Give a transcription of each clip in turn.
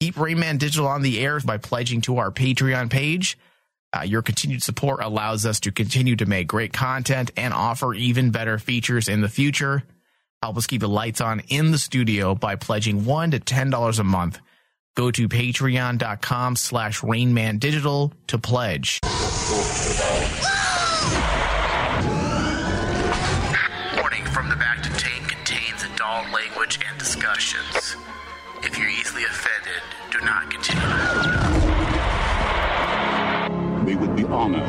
keep Rainman Digital on the air by pledging to our Patreon page. Uh, your continued support allows us to continue to make great content and offer even better features in the future. Help us keep the lights on in the studio by pledging one to ten dollars a month. Go to patreon.com slash rainman digital to pledge. Warning from the Bacta Tank contains adult language and discussions. If you're easily offended, do not continue. We would be honored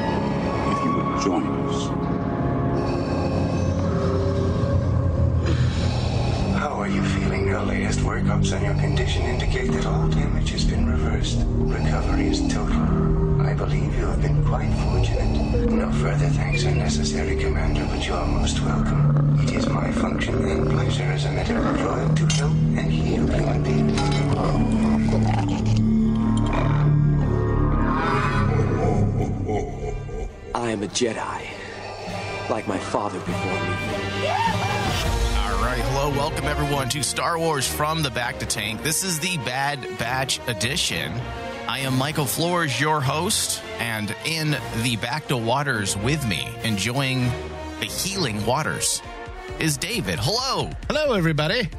if you would join us. How are you feeling? Your latest workups on your condition indicate that all damage has been reversed. Recovery is total. I believe you have been quite fortunate. No further thanks are necessary, Commander, but you are most welcome. It is my function and pleasure as a medical droid to help and heal human beings. I am a Jedi, like my father before me. All right, hello, welcome everyone to Star Wars from the Bacta Tank. This is the Bad Batch edition. I am Michael Flores, your host, and in the Bacta Waters with me, enjoying the healing waters, is David. Hello. Hello, everybody.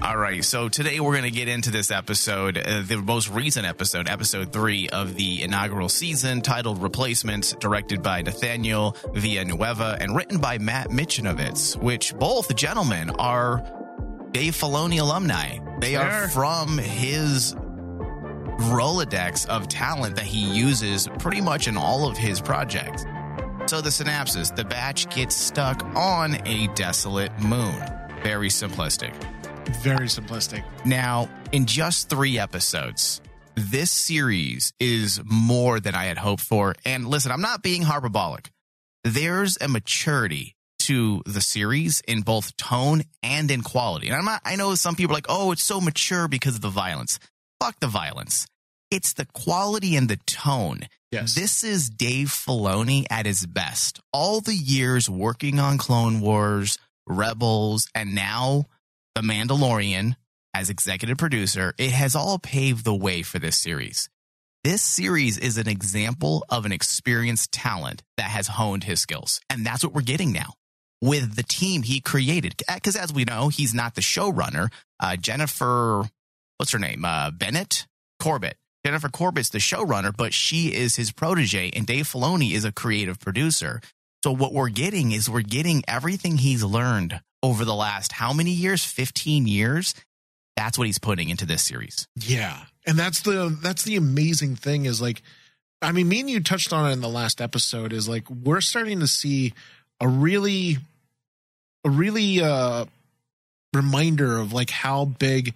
All right, so today we're going to get into this episode, uh, the most recent episode, episode three of the inaugural season, titled Replacements, directed by Nathaniel Villanueva and written by Matt Michnovetz, which both gentlemen are Dave Filoni alumni. They are from his Rolodex of talent that he uses pretty much in all of his projects. So the synapses, the batch gets stuck on a desolate moon. Very simplistic. Very simplistic. Now, in just three episodes, this series is more than I had hoped for. And listen, I'm not being hyperbolic. There's a maturity to the series in both tone and in quality. And I'm not, I know some people are like, oh, it's so mature because of the violence. Fuck the violence. It's the quality and the tone. Yes. This is Dave Filoni at his best. All the years working on Clone Wars, Rebels, and now The Mandalorian as executive producer, it has all paved the way for this series. This series is an example of an experienced talent that has honed his skills. And that's what we're getting now with the team he created. Because as we know, he's not the showrunner. Uh, Jennifer, what's her name? Uh, Bennett Corbett. Jennifer Corbett's the showrunner, but she is his protege, and Dave Filoni is a creative producer. So what we're getting is we're getting everything he's learned over the last how many years? 15 years. That's what he's putting into this series. Yeah. And that's the that's the amazing thing is like I mean me and you touched on it in the last episode is like we're starting to see a really a really uh reminder of like how big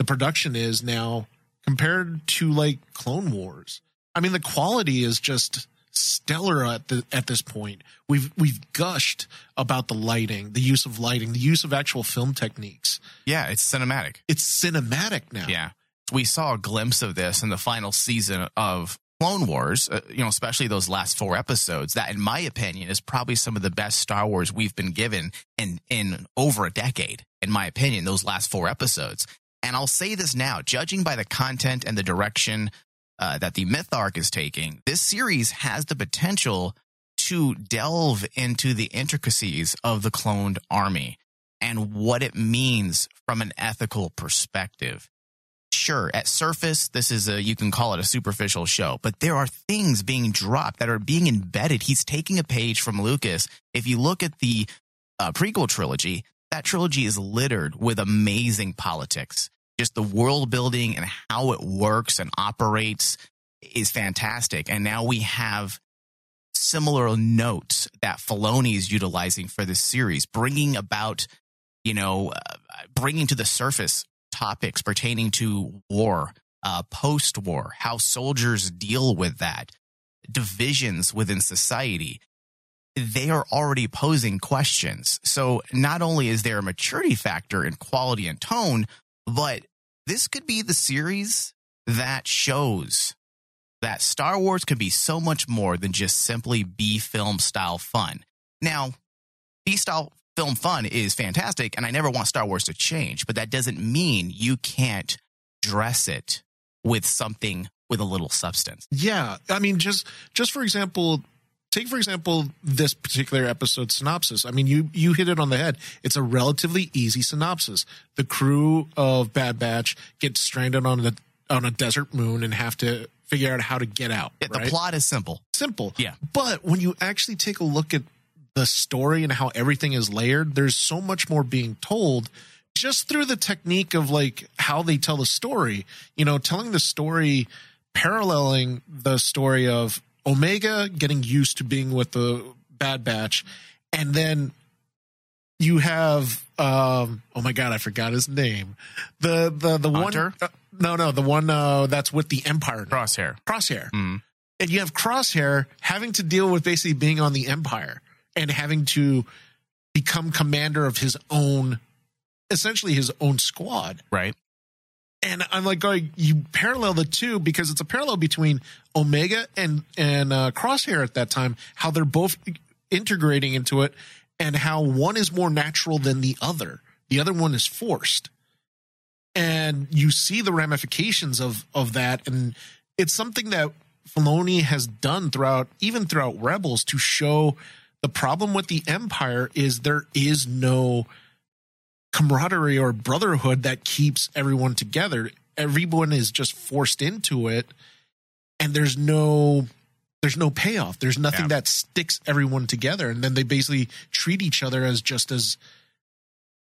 the production is now compared to like Clone Wars. I mean the quality is just stellar at the at this point. We've we've gushed about the lighting, the use of lighting, the use of actual film techniques. Yeah, it's cinematic. It's cinematic now. Yeah. We saw a glimpse of this in the final season of Clone Wars, uh, you know, especially those last four episodes. That, in my opinion, is probably some of the best Star Wars we've been given in, in over a decade, in my opinion, those last four episodes. And I'll say this now, judging by the content and the direction uh, that the myth arc is taking, this series has the potential to delve into the intricacies of the cloned army and what it means from an ethical perspective. Sure, at surface, this is a, you can call it a superficial show, but there are things being dropped that are being embedded. He's taking a page from Lucas. If you look at the uh, prequel trilogy, that trilogy is littered with amazing politics. Just the world building and how it works and operates is fantastic. And now we have similar notes that Filoni is utilizing for this series, bringing about, you know, uh, bringing to the surface topics pertaining to war, uh, post war, how soldiers deal with that, divisions within society. They are already posing questions. So not only is there a maturity factor in quality and tone, but this could be the series that shows that Star Wars could be so much more than just simply B film style fun. Now, B style film fun is fantastic, and I never want Star Wars to change, but that doesn't mean you can't dress it with something with a little substance. Yeah, I mean, just just for example, take for example this particular episode synopsis. I mean, you you hit it on the head. It's a relatively easy synopsis. The crew of Bad Batch gets stranded on the on a desert moon and have to figure out how to get out. Yeah, right? The plot is simple. simple. Yeah. But when you actually take a look at the story and how everything is layered, there's so much more being told just through the technique of like how they tell the story. You know, telling the story paralleling the story of Omega getting used to being with the Bad Batch and then you have um oh my god, I forgot his name. The the the Hunter? one uh, no no, the one uh that's with the Empire now. Crosshair. Crosshair. Mm. And you have Crosshair having to deal with basically being on the Empire and having to become commander of his own, essentially his own squad. Right. And I'm like going, you parallel the two because it's a parallel between Omega and and uh, Crosshair at that time, how they're both integrating into it, and how one is more natural than the other. The other one is forced, and you see the ramifications of of that, and it's something that Filoni has done throughout, even throughout Rebels, to show the problem with the Empire is there is no camaraderie or brotherhood that keeps everyone together. Everyone is just forced into it, and there's no there's no payoff. There's nothing Yeah. that sticks everyone together, and then they basically treat each other as just as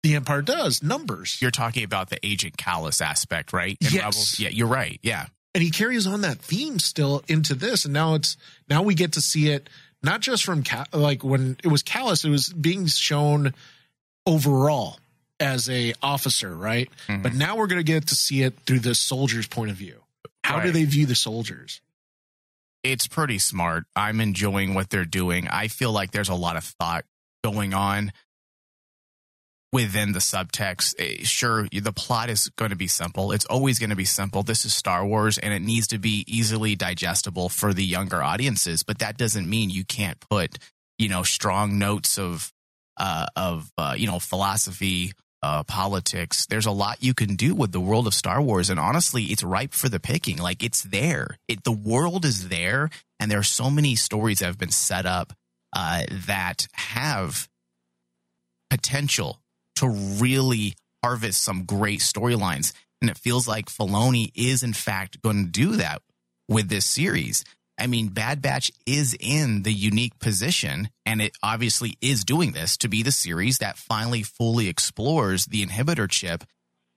the Empire does numbers. You're talking about the Agent Kallus aspect, right? In Yes. Rebels? Yeah, you're right. Yeah. and he carries on that theme still into this and now it's now we get to see it not just from Ca- like when it was Kallus it was being shown overall as a officer right Mhm. but now we're going to get to see it through the soldier's point of view how do they view the soldiers it's pretty smart. I'm enjoying what they're doing. I feel like there's a lot of thought going on within the subtext. Eh, Sure, the plot is going to be simple. It's always going to be simple. This is Star Wars and it needs to be easily digestible for the younger audiences, but that doesn't mean you can't put, you know, strong notes of uh of uh, you know, philosophy, uh, politics. There's a lot you can do with the world of Star Wars, and honestly, it's ripe for the picking. Like it's there. It the world is there, and there are so many stories that have been set up uh, that have potential to really harvest some great storylines. And it feels like Filoni is in fact going to do that with this series. I mean, Bad Batch is in the unique position, and it obviously is doing this to be the series that finally fully explores the inhibitor chip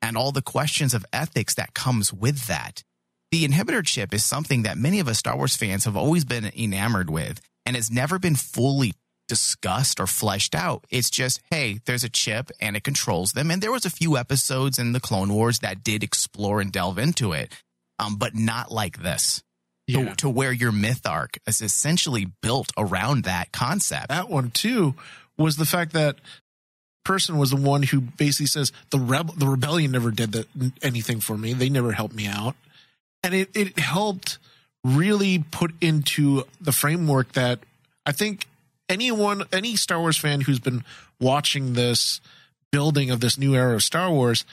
and all the questions of ethics that comes with that. The inhibitor chip is something that many of us Star Wars fans have always been enamored with, and it's never been fully discussed or fleshed out. It's just, hey, there's a chip and it controls them. And there was a few episodes in the Clone Wars that did explore and delve into it, um, but not like this to, to where your myth arc is essentially built around that concept. that one too was the fact that person was the one who basically says the rebel the rebellion never did that, anything for me. They never helped me out. And it, it helped really put into the framework that i think anyone any star wars fan who's been watching this building of this new era of star wars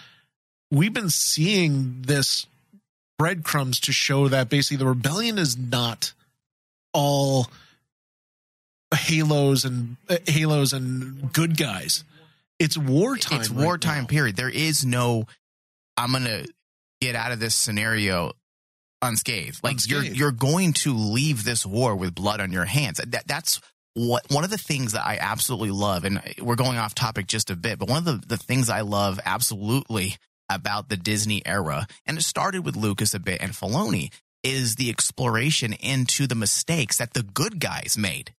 we've been seeing this breadcrumbs to show that basically the rebellion is not all halos and uh, halos and good guys. It's wartime. it's right wartime now. period. There is no, I'm going to get out of this scenario unscathed. Like you're, you're going to leave this war with blood on your hands. That, that's what, one of the things that I absolutely love. And we're going off topic just a bit, but one of the, the things I love absolutely about the Disney era, and it started with Lucas a bit and Filoni, is the exploration into the mistakes that the good guys made.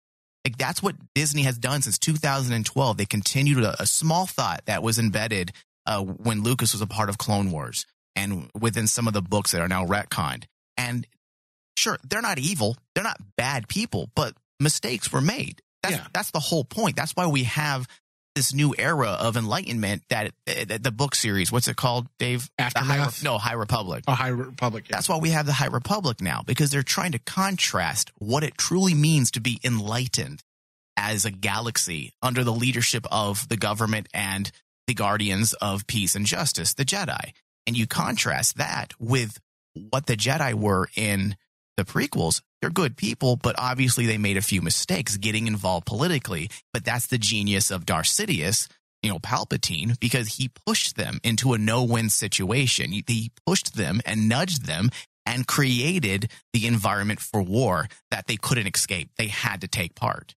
Like that's what Disney has done since 2012. They continued a, a small thought that was embedded uh, when Lucas was a part of Clone Wars and within some of the books that are now retconned. And sure, they're not evil, they're not bad people, but mistakes were made. That's, Yeah. that's the whole point. That's why we have this new era of enlightenment that uh, the book series. What's it called, Dave? The High, Aftermath? no, High Republic. A High Republic. yeah. That's why we have the High Republic now, because they're trying to contrast what it truly means to be enlightened as a galaxy under the leadership of the government and the guardians of peace and justice, the Jedi. And you contrast that with what the Jedi were in the prequels. They're good people, but obviously they made a few mistakes getting involved politically. But that's the genius of Darth Sidious, you know, Palpatine, because he pushed them into a no-win situation. He- He pushed them and nudged them and created the environment for war that they couldn't escape. They had to take part.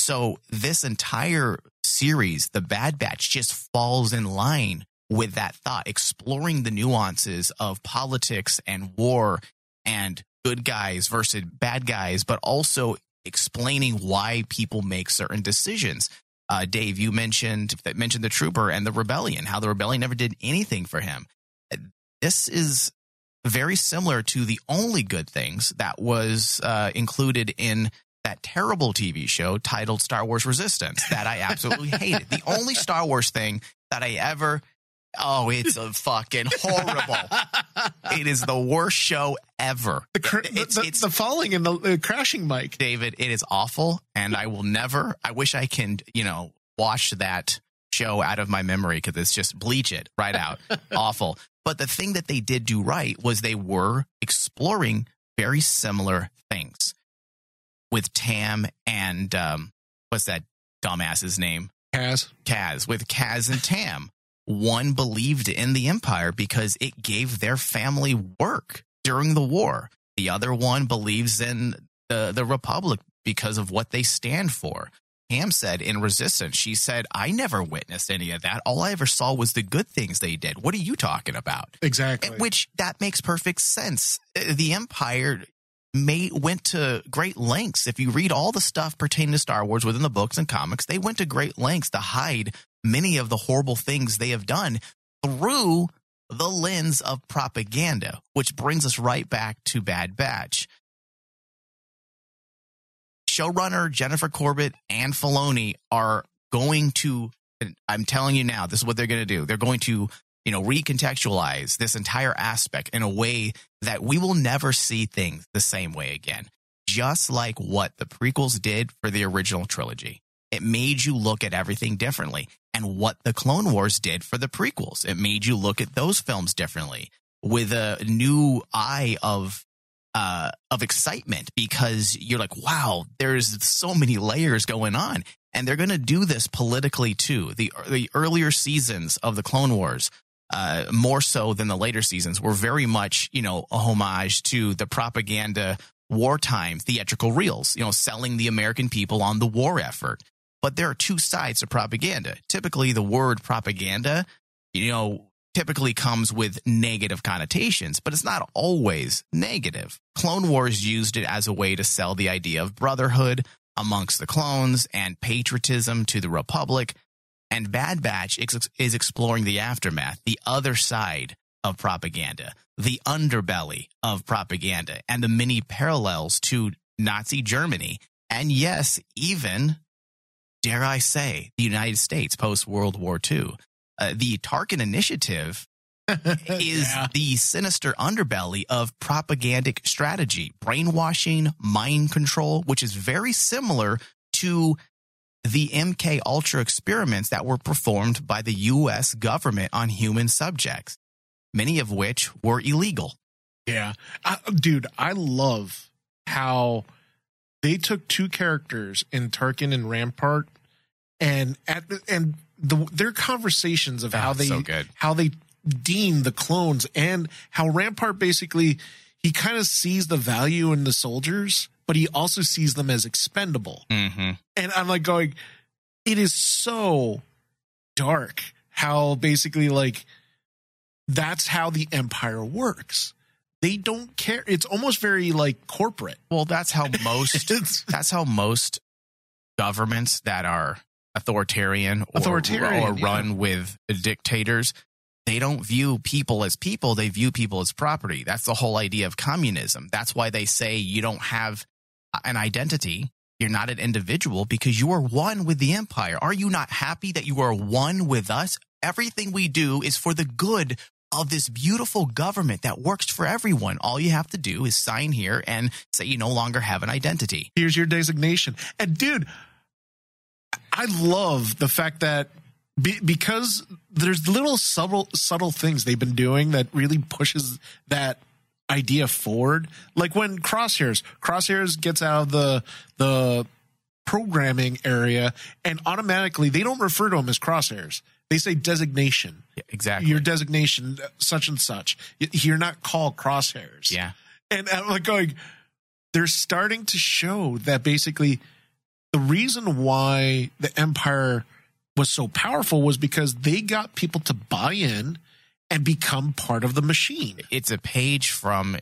So this entire series, The Bad Batch, just falls in line with that thought, exploring the nuances of politics and war and good guys versus bad guys, but also explaining why people make certain decisions. Uh, Dave, you mentioned that mentioned the trooper and the rebellion, how the rebellion never did anything for him. This is very similar to the only good things that was uh, included in that terrible TV show titled Star Wars Resistance that I absolutely hated. The only Star Wars thing that I ever oh, it's a fucking horrible. it is the worst show ever. The, cr- it's the, it's the falling and the uh, crashing mic. David, it is awful and I will never I wish I can, you know, wash that show out of my memory because it's just bleach it right out. awful. But the thing that they did do right was they were exploring very similar things with Tam and um, what's that dumbass's name? Kaz. Kaz. With Kaz and Tam, one believed in the Empire because it gave their family work during the war. The other one believes in the, the Republic because of what they stand for. Ham said in Resistance, she said, I never witnessed any of that. All I ever saw was the good things they did. What are you talking about? Exactly. Which that makes perfect sense. Uh, The Empire may went to great lengths. If you read all the stuff pertaining to Star Wars within the books and comics, they went to great lengths to hide many of the horrible things they have done through the lens of propaganda, which brings us right back to Bad Batch. Showrunner Jennifer Corbett and Filoni are going to, I'm telling you now, this is what they're going to do. They're going to you know, recontextualize this entire aspect in a way that we will never see things the same way again. Just like what the prequels did for the original trilogy. It made you look at everything differently. And what the Clone Wars did for the prequels. It made you look at those films differently with a new eye of uh, of excitement because you're like, wow, there's so many layers going on. And they're going to do this politically too. The, the earlier seasons of the Clone Wars uh, more so than the later seasons, were very much, you know, a homage to the propaganda wartime theatrical reels, you know, selling the American people on the war effort. But there are two sides to propaganda. Typically, the word propaganda, you know, typically comes with negative connotations, but it's not always negative. Clone Wars used it as a way to sell the idea of brotherhood amongst the clones and patriotism to the Republic. And Bad Batch is exploring the aftermath, the other side of propaganda, the underbelly of propaganda, and the many parallels to Nazi Germany. And yes, even, dare I say, the United States post World War II. Uh, the Tarkin Initiative is Yeah. the sinister underbelly of propagandic strategy, brainwashing, mind control, which is very similar to the MK Ultra experiments that were performed by the US government on human subjects, many of which were illegal. Yeah. I, dude, I love how they took two characters in Tarkin and Rampart and at and the their conversations of how Ah, they so good. how they deem the clones and how Rampart basically he kind of sees the value in the soldiers, but he also sees them as expendable. Mm-hmm. And I'm like going, it is so dark how basically like that's how the empire works. They don't care. It's almost very like corporate. Well, that's how most that's how most governments that are authoritarian or, Authoritarian, or run with dictators they don't view people as people they view people as property. That's the whole idea of communism. That's why they say you don't have an identity. You're not an individual because you are one with the empire. Are you not happy that you are one with us? Everything we do is for the good of this beautiful government that works for everyone all you have to do is sign here and say you no longer have an identity Here's your designation. And dude, I love the fact that be, because there's little subtle subtle things they've been doing that really pushes that idea forward. Like when Crosshairs, Crosshairs gets out of the the programming area and automatically they don't refer to them as Crosshairs. They say designation. Yeah, exactly. Your designation, such and such. You're not called Crosshairs. yeah. And I'm like going, they're starting to show that basically the reason why the Empire was so powerful was because they got people to buy in and become part of the machine. It's a page from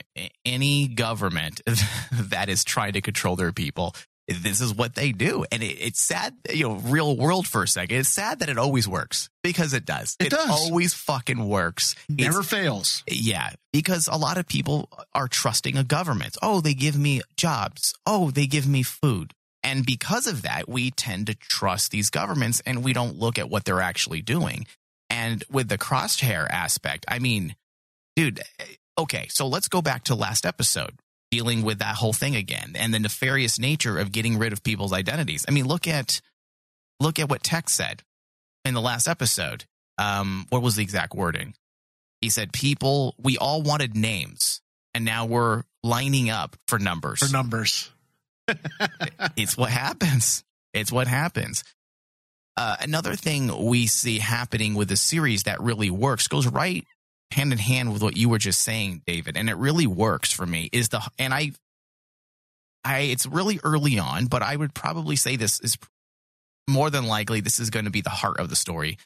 any government that is trying to control their people. This is what they do. And it, it's sad, you know, real world for a second. It's sad that it always works because it does. It does. always fucking works. It's- Never fails. Yeah, because a lot of people are trusting a government. Oh, they give me jobs. Oh, they give me food. And because of that, we tend to trust these governments and we don't look at what they're actually doing. And with the crosshair aspect, I mean, dude, eh, okay, so let's go back to last episode dealing with that whole thing again and the nefarious nature of getting rid of people's identities. I mean, look at look at what Tech said in the last episode. Um, what was the exact wording? He said, People, we all wanted names, and now we're lining up for numbers. For numbers. it's what happens. It's what happens. Uh, another thing we see happening with the series that really works goes right hand in hand with what you were just saying, David, and it really works for me. Is the and I, I it's really early on, but I would probably say this is more than likely this is going to be the heart of the story,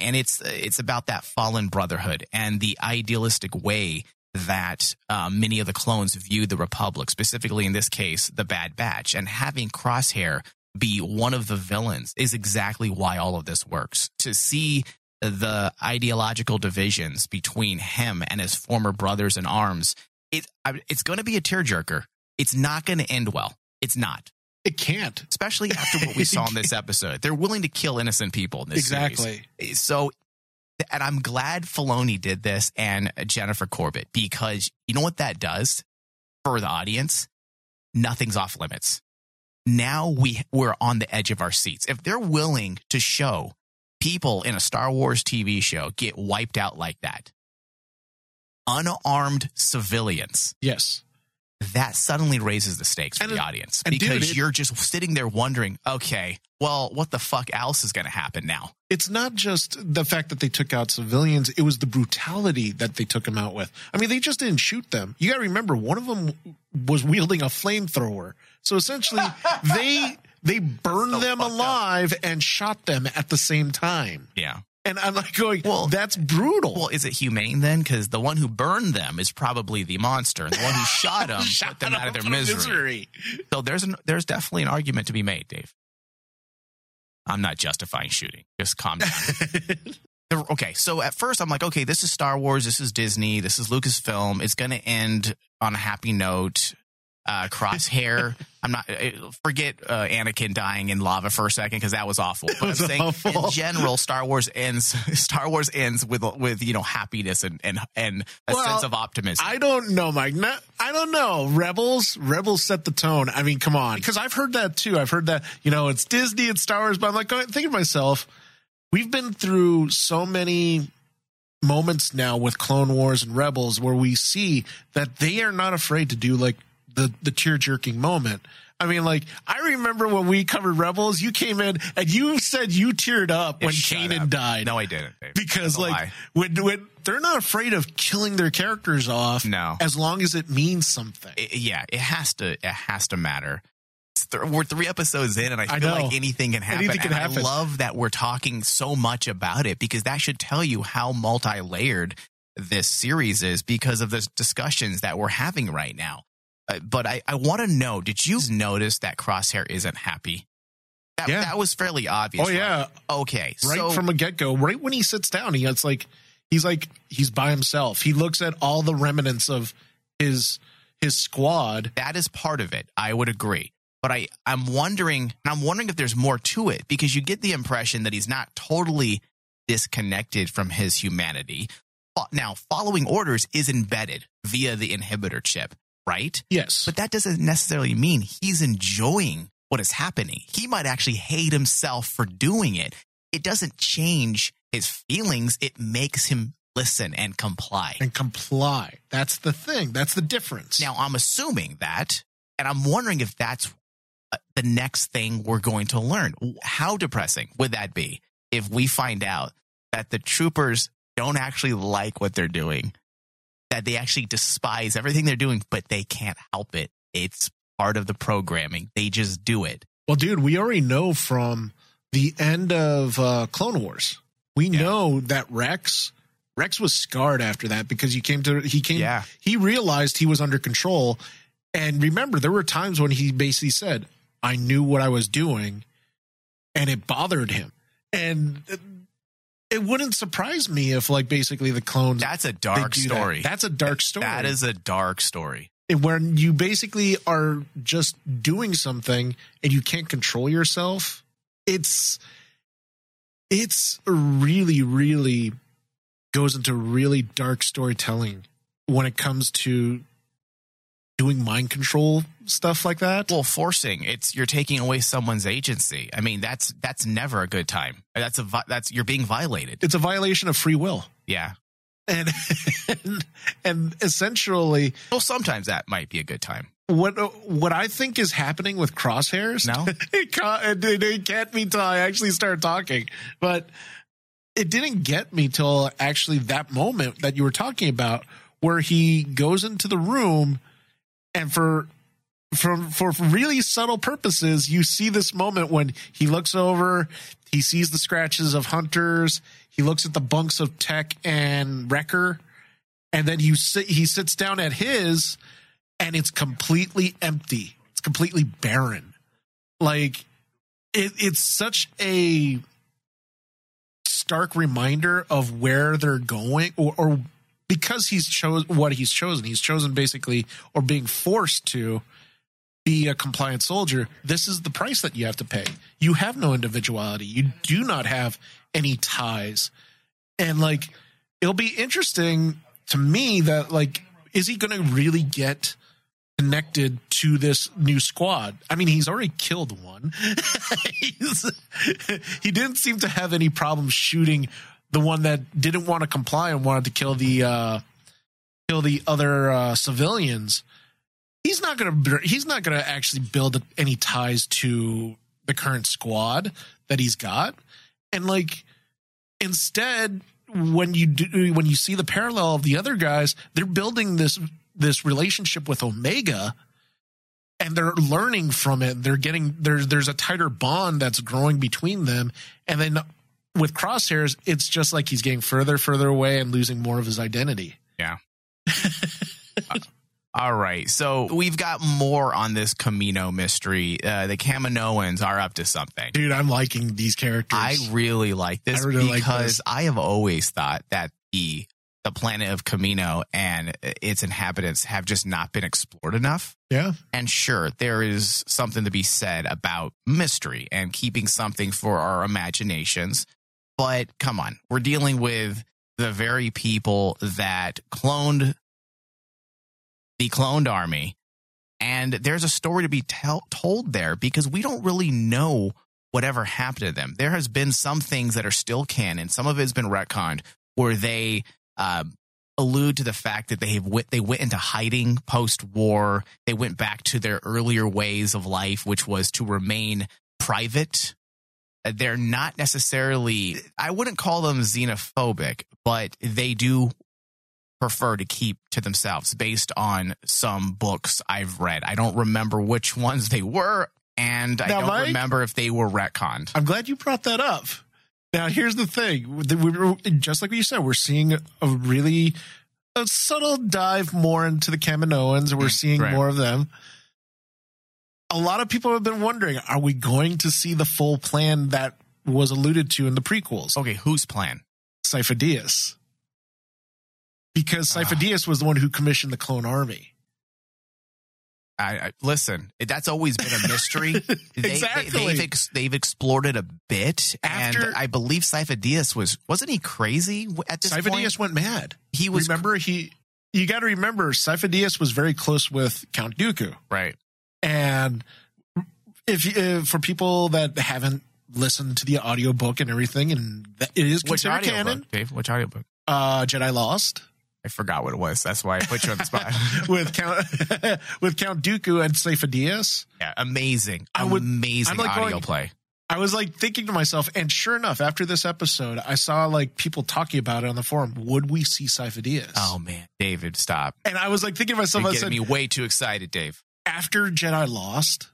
and it's it's about that fallen brotherhood and the idealistic way that um, many of the clones view the Republic, specifically in this case, the Bad Batch, and having Crosshair be one of the villains is exactly why all of this works. To see the ideological divisions between him and his former brothers in arms, it, it's going to be a tearjerker. It's not going to end well. It's not, It can't. especially after what we saw in this episode. They're willing to kill innocent people in this series. Exactly. So, and I'm glad Filoni did this and Jennifer Corbett because you know what that does for the audience? Nothing's off limits. Now we we're on the edge of our seats. If they're willing to show people in a Star Wars TV show get wiped out like that, unarmed civilians, Yes. that suddenly raises the stakes for And the it- audience and dude, because it- you're just sitting there wondering, okay, well, what the fuck else is going to happen now? It's not just the fact that they took out civilians, it was the brutality that they took them out with. I mean, they just didn't shoot them. You got to remember, one of them was wielding a flamethrower. So essentially, they they burned So them fucked up. alive and shot them at the same time. Yeah. And I'm like going, Well- that's brutal. Well, is it humane then? Because the one who burned them is probably the monster, and the one who shot them put them out of their From misery. So there's an, there's definitely an argument to be made, Dave. I'm not justifying shooting. Just calm down. Okay, so at first I'm like, okay, this is Star Wars, this is Disney, this is Lucasfilm. It's going to end on a happy note. Uh, crosshair. I'm not uh, forget uh, Anakin dying in lava for a second because that was awful. But I'm saying awful. in general, Star Wars ends. Star Wars ends with with you know happiness and and and a Well, sense of optimism. I don't know, Mike. Not, I don't know. Rebels, Rebels set the tone. I mean, come on, because I've heard that too. I've heard that you know it's Disney, it's Star Wars, but I'm like going, thinking to myself, we've been through so many moments now with Clone Wars and Rebels where we see that they are not afraid to do like the the tear jerking moment. I mean, like I remember when we covered Rebels, you came in and you said you teared up when Kanan died No, I didn't. Dave. because Don't like when when they're not afraid of killing their characters off No. as long as it means something it- yeah, it has to. It has to matter. Th- we're three episodes in, and I I feel know. like anything can happen. Anything can and happen. I love that we're talking so much about it because that should tell you how multi-layered this series is because of the discussions that we're having right now. Uh, but I, I want to know: Did you notice that Crosshair isn't happy? That, Yeah. that was fairly obvious. oh right? yeah Okay. right so, from a get-go right when he sits down he it's like he's like he's by himself he looks at all the remnants of his his squad that is part of it. I would agree. But I, I'm wondering, and I'm wondering if there's more to it because you get the impression that he's not totally disconnected from his humanity. Now, following orders is embedded via the inhibitor chip, right? yes But that doesn't necessarily mean he's enjoying what is happening. He might actually hate himself for doing it. It doesn't change his feelings. It makes him listen and comply. and comply. That's the thing. That's the difference. Now, I'm assuming that, and I'm wondering if that's uh, the next thing we're going to learn. How depressing would that be if we find out that the troopers don't actually like what they're doing, that they actually despise everything they're doing, but they can't help it? It's part of the programming. They just do it. Well, dude, we already know from the end of uh, Clone Wars. We Yeah. know that Rex Rex was scarred after that because he came to he came Yeah. he realized he was under control. And remember, there were times when he basically said, "I knew what I was doing," and it bothered him. And it, wouldn't surprise me if, like, basically the clones. That's a dark do that. story. That's a dark story. That is a dark story. when you basically are just doing something and you can't control yourself it's it's really really goes into really dark storytelling when it comes to doing mind control stuff like that Well, forcing it's you're taking away someone's agency. I mean, that's that's never a good time. That's a that's you're being violated. it's a violation of free will Yeah. and and, and essentially Well, sometimes that might be a good time. what what I think is happening with crosshairs. No? it, ca- it, get me till I actually start talking, but it didn't get me till actually that moment that you were talking about, where he goes into the room, and for from for really subtle purposes, you see this moment when he looks over, he sees the scratches of hunters, he looks at the bunks of Tech and Wrecker, and then sit, he sits down at his and it's completely empty. It's completely barren. Like it, it's such a stark reminder of where they're going, or, or because he's chose what he's chosen. He's chosen basically, or being forced to be a compliant soldier. This is the price that you have to pay. You have no individuality. You do not have any ties, and like it'll be interesting to me that like is he going to really get connected to this new squad. I mean, he's already killed one. He didn't seem to have any problem shooting the one that didn't want to comply and wanted to kill the uh, kill the other uh, civilians. He's not gonna. He's not gonna actually build any ties to the current squad that he's got, and like instead when you do when you see the parallel of the other guys they're building this this relationship with omega and they're learning from it they're getting there's there's a tighter bond that's growing between them and then with crosshairs it's just like he's getting further further away and losing more of his identity Yeah. All right. So we've got more on this Kamino mystery. Uh, the Kaminoans are up to something. dude i'm liking these characters I really like this I really like because this. I have always thought that the the planet of Kamino and its inhabitants have just not been explored enough. yeah And sure, there is something to be said about mystery and keeping something for our imaginations. But come on, we're dealing with the very people that cloned the cloned army. And there's a story to be tell- told there because we don't really know whatever happened to them. There has been some things that are still canon. Some of it's been retconned where they uh, allude to the fact that they have they went into hiding post war. They went back to their earlier ways of life, which was to remain private. They're not necessarily, I wouldn't call them xenophobic, but they do prefer to keep to themselves based on some books I've read. I don't remember which ones they were, and I don't Mike- remember if they were retconned. I'm glad you brought that up. Now, here's the thing: just like you said, we're seeing a really a subtle dive more into the Kaminoans. We're mm, seeing right. more of them. A lot of people have been wondering: Are we going to see the full plan that was alluded to in the prequels? Okay, whose plan? Sifo-Dyas, because Ah. Sifo-Dyas was the one who commissioned the clone army. I, I listen. That's always been a mystery. They, Exactly. They, have ex, they've explored it a bit, After- and I believe Sifo-Dyas was wasn't he crazy at this Sifo-Dyas point? went mad. He was remember he. You got to remember, Sifo-Dyas was very close with Count Dooku. right. And if, if for people that haven't listened to the audiobook and everything, and that it is Which considered audiobook, canon, Dave? Which audiobook? Uh, Jedi Lost I forgot what it was. That's why I put you on the spot. with Count with Count Dooku and Sifo-Dyas. yeah, amazing, I would- amazing I'm like audio going- play. I was like thinking to myself, and sure enough, after this episode, I saw like people talking about it on the forum. Would we see Sifo-Dyas? Oh man, David, stop! And I was like thinking to myself, You're I said, me way too excited, Dave. After Jedi Lost,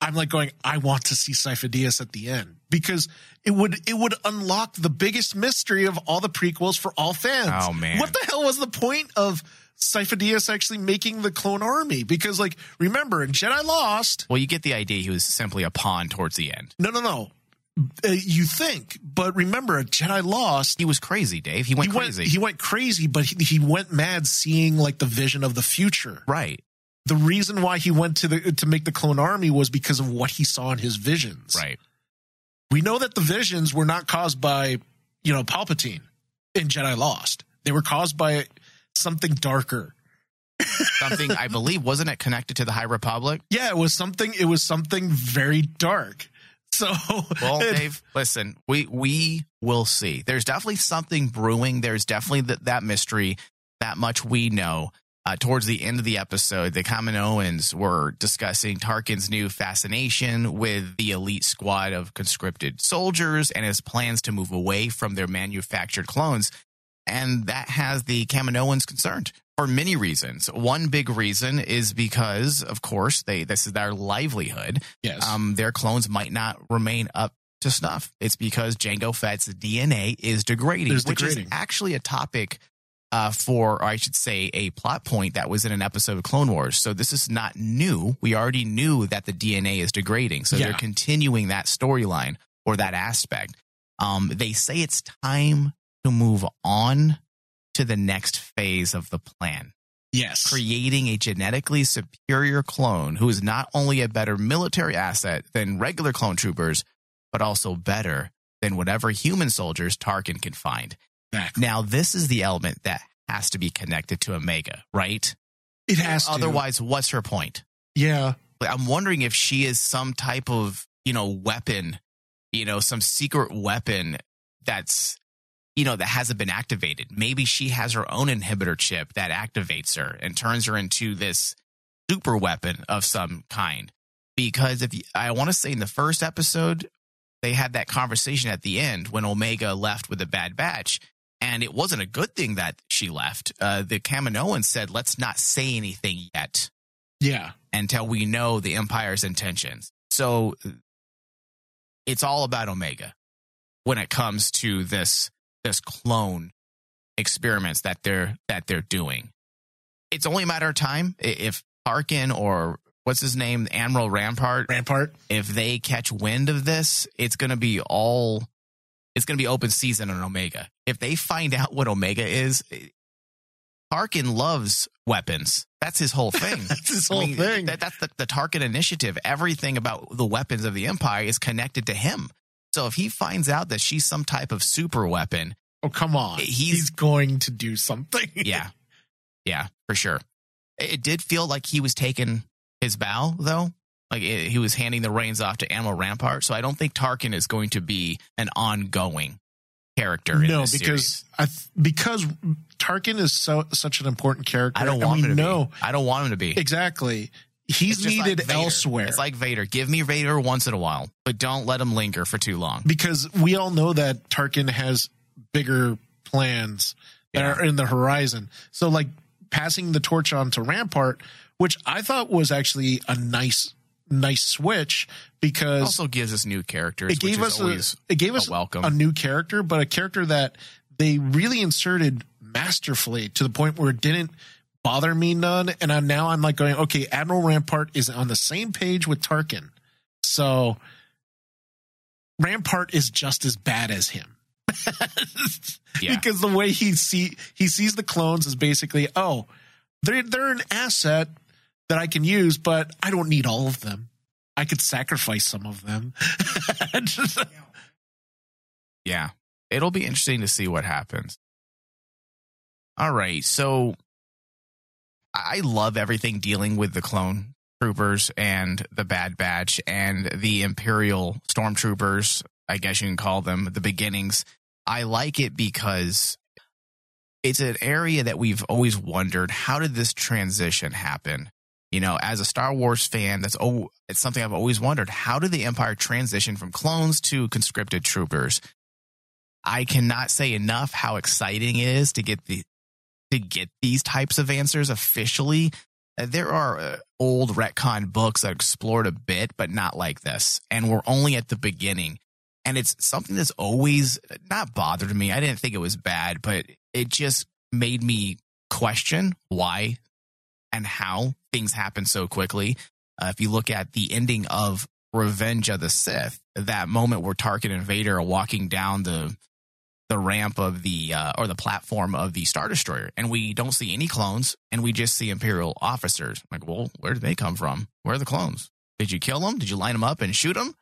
I'm like going, I want to see Sifo-Dyas at the end because it would it would unlock the biggest mystery of all the prequels for all fans. Oh, man. what the hell was the point of Sifo-Dyas actually making the clone army? Because like, remember in Jedi Lost, Well, you get the idea. He was simply a pawn towards the end. no, no, no. Uh, you think, but remember, Jedi Lost, He was crazy, Dave. He went he crazy. went he went crazy, but he, he went mad seeing like the vision of the future. right, The reason why he went to the to make the clone army was because of what he saw in his visions. right. We know that the visions were not caused by, you know, Palpatine in Jedi Lost. They were caused by something darker. Something I believe wasn't it connected to the High Republic? Yeah, it was something it was something very dark. So Well, Dave, listen, we we will see. There's definitely something brewing. There's definitely that that mystery. That much we know. Uh, towards the end of the episode, the Kaminoans were discussing Tarkin's new fascination with the elite squad of conscripted soldiers and his plans to move away from their manufactured clones. And that has the Kaminoans concerned for many reasons. One big reason is because, of course, they this is their livelihood yes. um, their clones might not remain up to snuff. It's because Django Fett's DNA is degrading, which degrading. is actually a topic uh, for, or I should say, a plot point that was in an episode of Clone Wars. So this is not new. We already knew that the DNA is degrading. So they're continuing that storyline or that aspect. Um, they say it's time to move on to the next phase of the plan yes. creating a genetically superior clone who is not only a better military asset than regular clone troopers, but also better than whatever human soldiers Tarkin can find. Exactly. Now, this is the element that has to be connected to Omega, right? It has to. Otherwise, what's her point? Yeah. I'm wondering if she is some type of, you know, weapon, you know, some secret weapon that's, you know, that hasn't been activated. Maybe she has her own inhibitor chip that activates her and turns her into this super weapon of some kind. Because if you, I want to say in the first episode, they had that conversation at the end when Omega left with the Bad Batch. And it wasn't a good thing that she left. Uh, the Kaminoans said, let's not say anything yet Yeah. until we know the empire's intentions. So it's all about Omega when it comes to this this clone experiments that they're that they're doing. It's only a matter of time if Tarkin or what's his name, Admiral Rampart, Rampart. if they catch wind of this, it's going to be all it's going to be open season on Omega. If they find out what Omega is, eh, Tarkin loves weapons. That's his whole thing. That's his I whole mean, thing. That, that's the, the Tarkin initiative. Everything about the weapons of the Empire is connected to him. So if he finds out that she's some type of super weapon, oh, come on. Eh, he's- He's going to do something. yeah, yeah, for sure. It, it did feel like he was taking his bow, though. Like it, he was handing the reins off to Admiral Rampart. So I don't think Tarkin is going to be an ongoing character. in no, this because series. I th- because Tarkin is so such an important character. I don't want him to know be. I don't want him to be. exactly. He's like needed Vader. elsewhere. It's like Vader. Give me Vader once in a while, but don't let him linger for too long. because we all know that Tarkin has bigger plans that Yeah. are in the horizon. So like passing the torch on to Rampart, which I thought was actually a nice nice switch because also gives us new characters. it gave which us is a, it gave us a welcome. a new character, but a character that they really inserted masterfully to the point where it didn't bother me none. And I'm, now I'm like going, okay, Admiral Rampart is on the same page with Tarkin, so Rampart is just as bad as him. Yeah. because the way he see he sees the clones is basically, oh, they're they're an asset that I can use, but I don't need all of them. I could sacrifice some of them. yeah, it'll be interesting to see what happens. All right, so I love everything dealing with the clone troopers and the Bad Batch and the Imperial stormtroopers. I guess you can call them the beginnings. I like it because it's an area that we've always wondered how did this transition happen? You know, as a Star Wars fan, that's oh, it's something I've always wondered. How did the Empire transition from clones to conscripted troopers? I cannot say enough how exciting it is to get the to get these types of answers officially. Uh, There are uh, old retcon books that explored a bit, but not like this. And we're only at the beginning. And it's something that's always not bothered me. I didn't think it was bad, but it just made me question why and how things happen so quickly. Uh, if you look at the ending of Revenge of the Sith, that moment where Tarkin and Vader are walking down the the ramp of the uh, or the platform of the Star Destroyer, and we don't see any clones, and we just see Imperial officers. Like, well, where did they come from? Where are the clones? Did you kill them? Did you line them up and shoot them?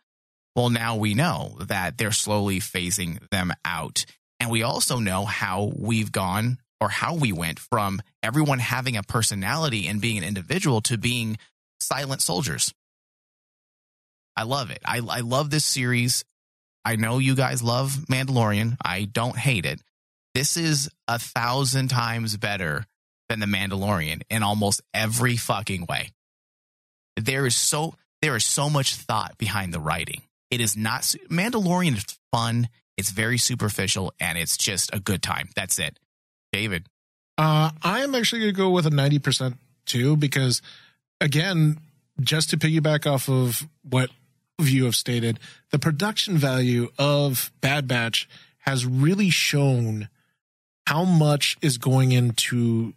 Well, now we know that they're slowly phasing them out, and we also know how we've gone or how we went from everyone having a personality and being an individual to being silent soldiers. I love it. I, I love this series. I know you guys love Mandalorian. I don't hate it. This is a thousand times better than the Mandalorian in almost every fucking way. There is so there is so much thought behind the writing. It is not Mandalorian is fun. It's very superficial and it's just a good time. That's it. David. Uh, I am actually going to go with a 90% too, because again, just to piggyback off of what you have stated, the production value of Bad Batch has really shown how much is going into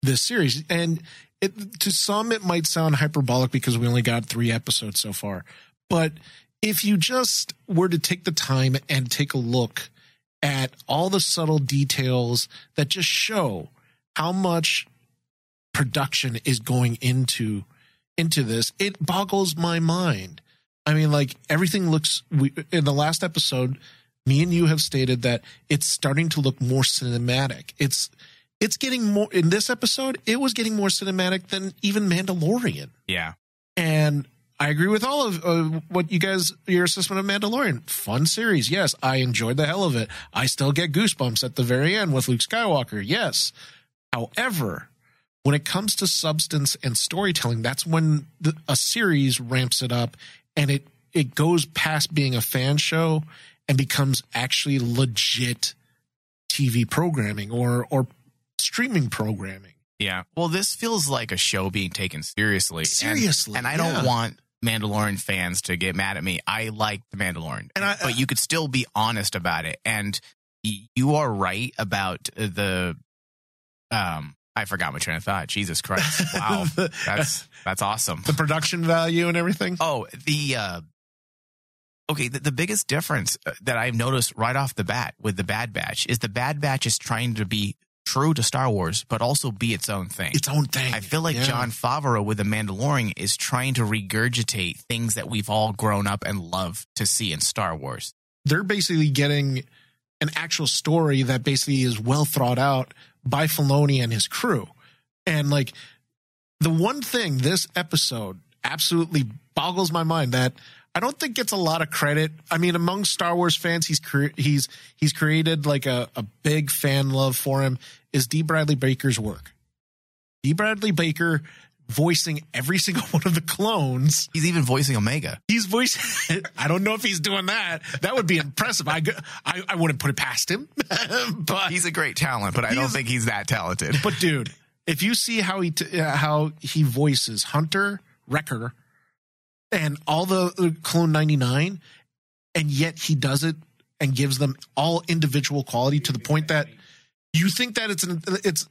this series. And it, to some, it might sound hyperbolic because we only got three episodes so far. But if you just were to take the time and take a look at all the subtle details that just show how much production is going into into this. It boggles my mind. I mean like everything looks we, in the last episode me and you have stated that it's starting to look more cinematic. It's it's getting more in this episode it was getting more cinematic than even mandalorian. Yeah. and I agree with all of uh, what you guys, your assessment of Mandalorian. Fun series. Yes. I enjoyed the hell of it. I still get goosebumps at the very end with Luke Skywalker. Yes. However, when it comes to substance and storytelling, that's when the, a series ramps it up and it, it goes past being a fan show and becomes actually legit TV programming or, or streaming programming. Yeah. Well, this feels like a show being taken seriously. And- Seriously, And, I yeah. don't want Mandalorian fans to get mad at me. I like the Mandalorian. And I- but you could still be honest about it. And you are right about the um I forgot my train of thought. Jesus Christ. Wow. that's that's awesome. the production value and everything. Oh, the uh okay, the, the biggest difference uh, that I've noticed right off the bat with the Bad Batch is the Bad Batch is trying to be true to Star Wars, but also be its own thing. its own thing. I feel like Yeah. Jon Favreau with The Mandalorian is trying to regurgitate things that we've all grown up and love to see in Star Wars. They're basically getting an actual story that basically is well thought out by Filoni and his crew. And like the one thing this episode absolutely boggles my mind that I don't think gets a lot of credit. I mean, among Star Wars fans, he's cre- he's he's created like a, a big fan love for him. Is D. Bradley Baker's work? D. Bradley Baker voicing every single one of the clones He's even voicing Omega. He's voice. I don't know if he's doing that. That would be impressive. I I wouldn't put it past him. but He's a great talent, but I don't think he's that talented. but dude, if you see how he t- uh, how he voices Hunter Wrecker and all the Clone ninety nine, and yet he does it and gives them all individual quality to the point that you think that it's an it's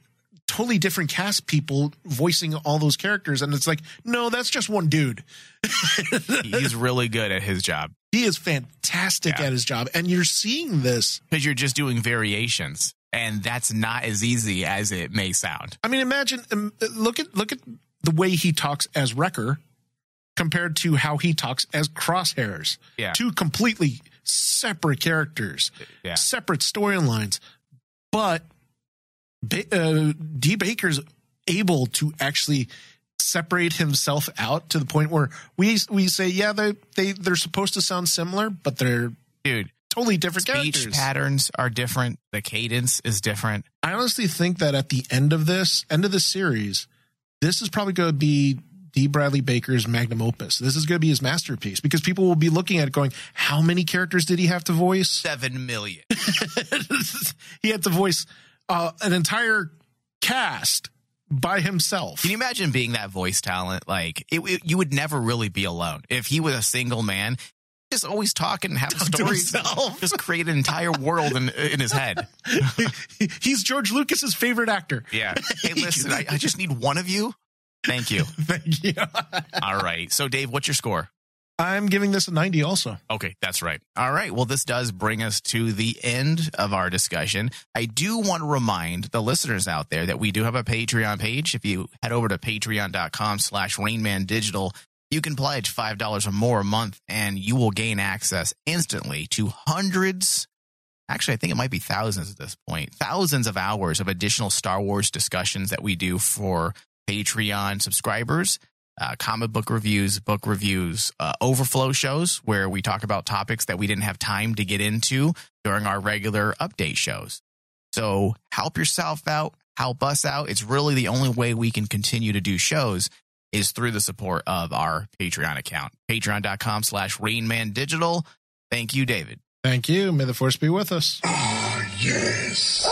totally different cast people voicing all those characters, and it's like no, that's just one dude. he's really good at his job He is fantastic Yeah. at his job, and you're seeing this. because you're just doing variations, and that's not as easy as it may sound. I mean, imagine um, look at look at the way he talks as Wrecker compared to how he talks as Crosshairs. Yeah. two completely separate characters, Yeah. separate storylines, but uh, D. Baker's able to actually separate himself out to the point where we we say, yeah, they they they're supposed to sound similar, but they're Dude, totally different Speech characters. patterns are different. The cadence is different. I honestly think that at the end of this, end of the series, this is probably going to be D. Bradley Baker's magnum opus. This is going to be his masterpiece because people will be looking at it going, how many characters did he have to voice? Seven million. he had to voice uh, an entire cast by himself. Can you imagine being that voice talent? Like it, it- you would never really be alone if he was a single man. Just always talking and have to stories. Just create an entire world in, in his head. He's George Lucas's favorite actor. Yeah. Hey, listen, I, I just need one of you. Thank you. Thank you. All right. So, Dave, what's your score? I'm giving this a 90 also. Okay, that's right. All right. Well, this does bring us to the end of our discussion. I do want to remind the listeners out there that we do have a Patreon page. If you head over to patreon.com slash Rainman Digital, you can pledge $5 or more a month and you will gain access instantly to hundreds. Actually, I think it might be thousands at this. Thousands of hours of additional Star Wars discussions that we do for Patreon subscribers uh, comic book reviews, book reviews, uh, overflow shows where we talk about topics that we didn't have time to get into during our regular update shows. So help yourself out, help us out. It's really the only way we can continue to do shows is through the support of our Patreon account, patreon.com slash Rainman Digital. Thank you, David. Thank you. May the force be with us. Ah, Yes.